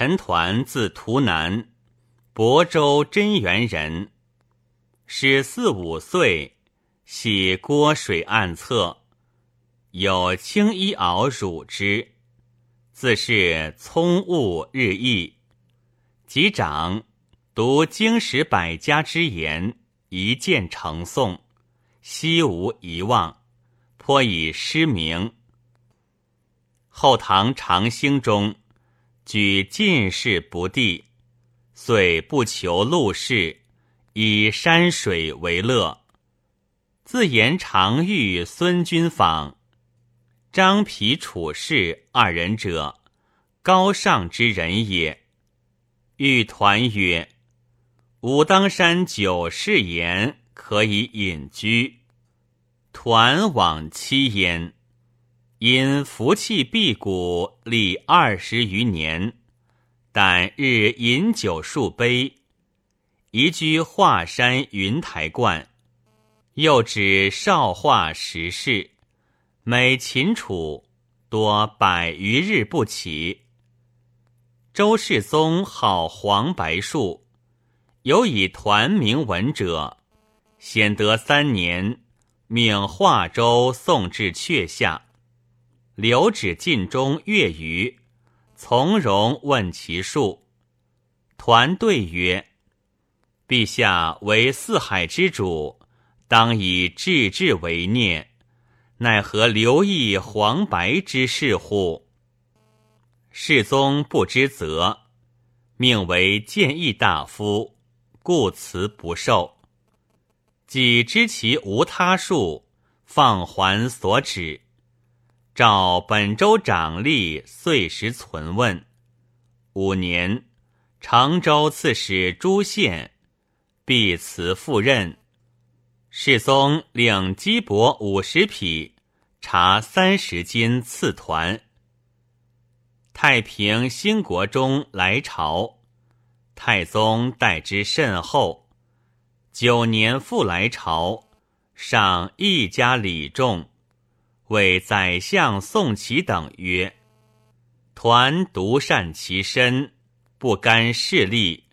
陈抟字图南，亳州真源人。始四五岁，喜郭水岸侧，有青衣袄乳之。自是聪悟日益，及长，读经史百家之言，一见成诵，悉无遗忘，颇以诗名。后唐长兴中，举进士不第，遂不求禄仕，以山水为乐。自言常遇孙君访。张皮楚氏二人者，高尚之人也。欲团曰：“武当山九世言，可以隐居。”团往七焉，因福气辟谷，历二十余年，但日饮酒数杯，移居华山云台观，又指少华时事。每秦楚多百余日不起。周世宗好黄白术，有以团名闻者，显德三年，命华州送至阙下，留止晋中月余，从容问其数。团对曰：“陛下为四海之主，当以治治为念。”奈何留意黄白之事乎？世宗不知责，命为谏议大夫，故辞不受。己知其无他术，放还所指。召本州长吏，遂时存问。五年，常州刺史朱宪，必辞赴任。世宗令鸡帛五十匹，茶三十斤赐团。太平兴国中来朝，太宗待之甚厚。九年复来朝，上一家礼重，谓宰相宋祁等曰：“团独善其身，不甘势利，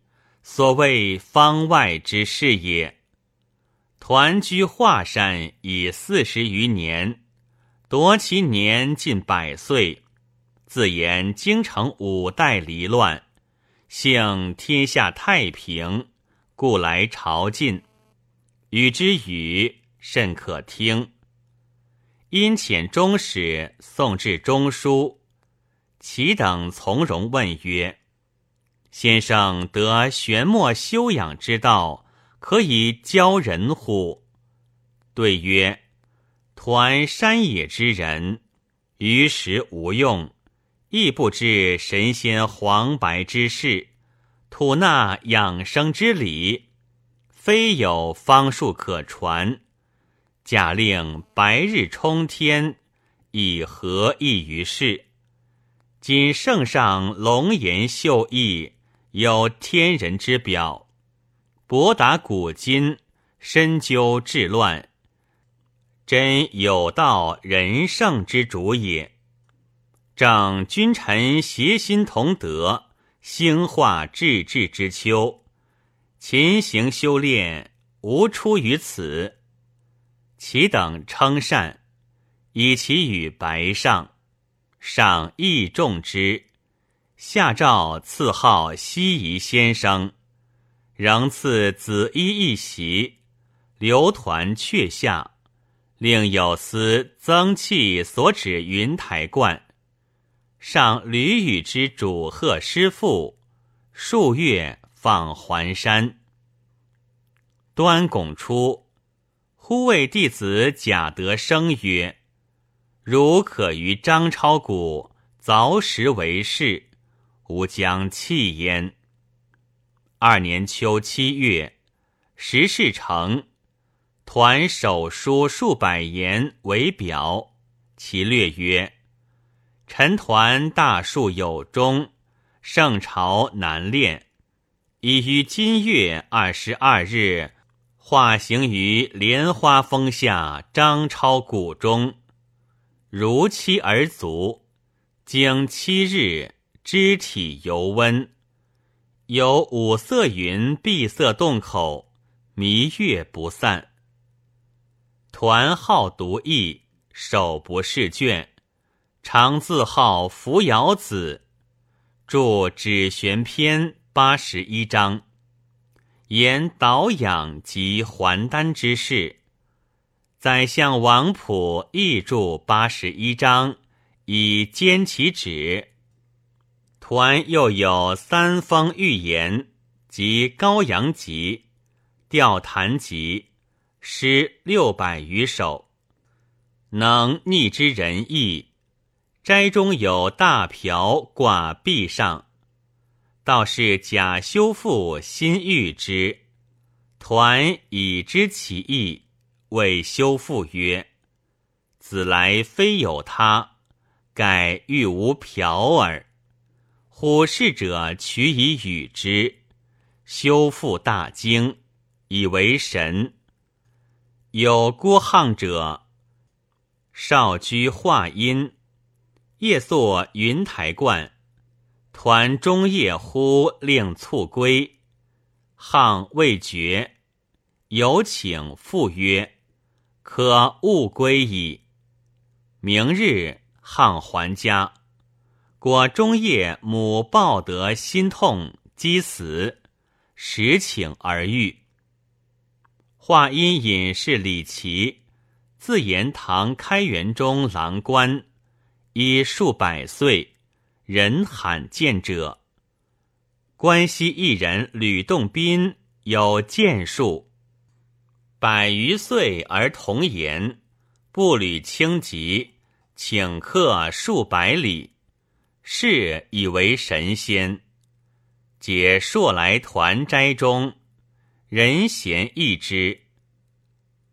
所谓方外之事也。”团居华山已四十余年，夺其年近百岁，自言京城五代离乱，幸天下太平，故来朝觐。与之语甚可听。因遣中使送至中书，其等从容问曰：“先生得玄墨修养之道。”可以教人乎？对曰：“团山野之人，于时无用，亦不知神仙黄白之事，吐纳养生之理，非有方术可传。假令白日冲天，以何益于世？今圣上龙颜秀逸，有天人之表。”博达古今，深究治乱，真有道人圣之主也。正君臣协心同德，兴化治治之秋。勤行修炼，无出于此。其等称善，以其与白上，上亦重之。下诏赐号西夷先生。仍赐紫衣一袭，留团阙下，另有司增器所指云台观，上吕宇之主贺师父，数月放还山。端拱出，忽谓弟子贾德生曰：“汝可于张超谷凿石为室，吾将弃焉。”二年秋七月，时事成，团手书数百言为表，其略曰：“臣团大术有终，圣朝难练，已于今月二十二日化行于莲花峰下张超谷中，如期而卒，经七日肢体尤温，有五色云闭塞洞口，弥月不散。团好读易，手不释卷，常自号扶摇子，著指玄篇八十一章，言导养及还丹之事。宰相王溥亦著八十一章，以兼其旨。团又有三方寓言及高阳集、吊坛集，诗六百余首，能逆之仁义。斋中有大瓢挂壁上，道是假修复心欲之。团以知其意，谓修复曰：“子来非有他，盖欲无瓢耳。”虎视者取以与之，修复大惊，以为神。有郭沆者，少居华阴，夜宿云台观，团中夜呼令卒归，沆未决，有请复曰：“可勿归矣。”明日沆还家。果中夜，母抱得心痛，饥死，实请而愈。话因隐士李琦，自言唐开元中郎官，已数百岁，人罕见者。关西一人吕洞宾有剑术，百余岁而童颜，步履轻疾，请客数百里。是以为神仙，解朔来团斋中，人贤易之。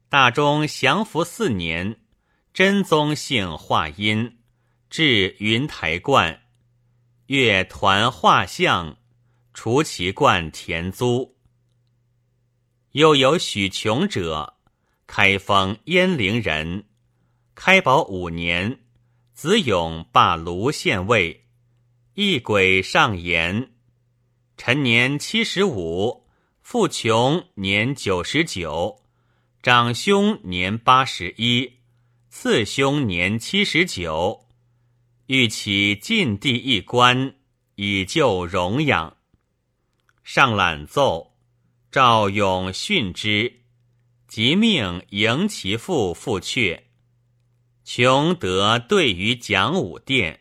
大中祥符四年，真宗姓华阴，至云台观，月团画像，除其观田租。又有许琼者，开封鄢陵人，开宝五年，子勇罢卢县尉。一鬼上言：臣年七十五，父穷年九十九，长兄年八十一，次兄年七十九，欲起晋地一官，以救荣养。上览奏，赵勇训之，即命迎其父复阙。穷德对于讲武殿。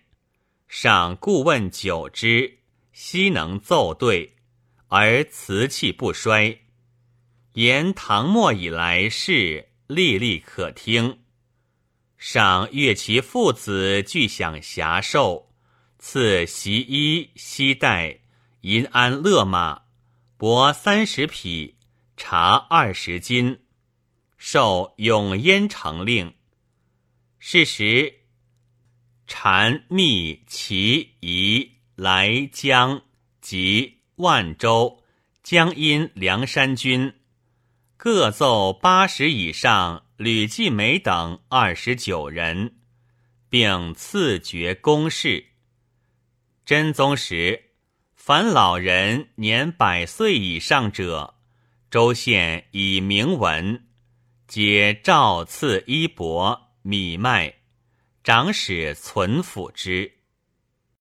上故问久之，悉能奏对，而瓷器不衰。言唐末以来事，历历可听。赏阅其父子俱享遐寿，赐袭衣、西带、银鞍、勒马、帛三十匹，茶二十斤，授永燕城令。是时。禅密齐夷来江及万州江阴梁山军各奏八十以上吕继梅等二十九人，并赐爵公事。真宗时，凡老人年百岁以上者，州县以明文，皆诏赐衣帛米麦。长史存抚之。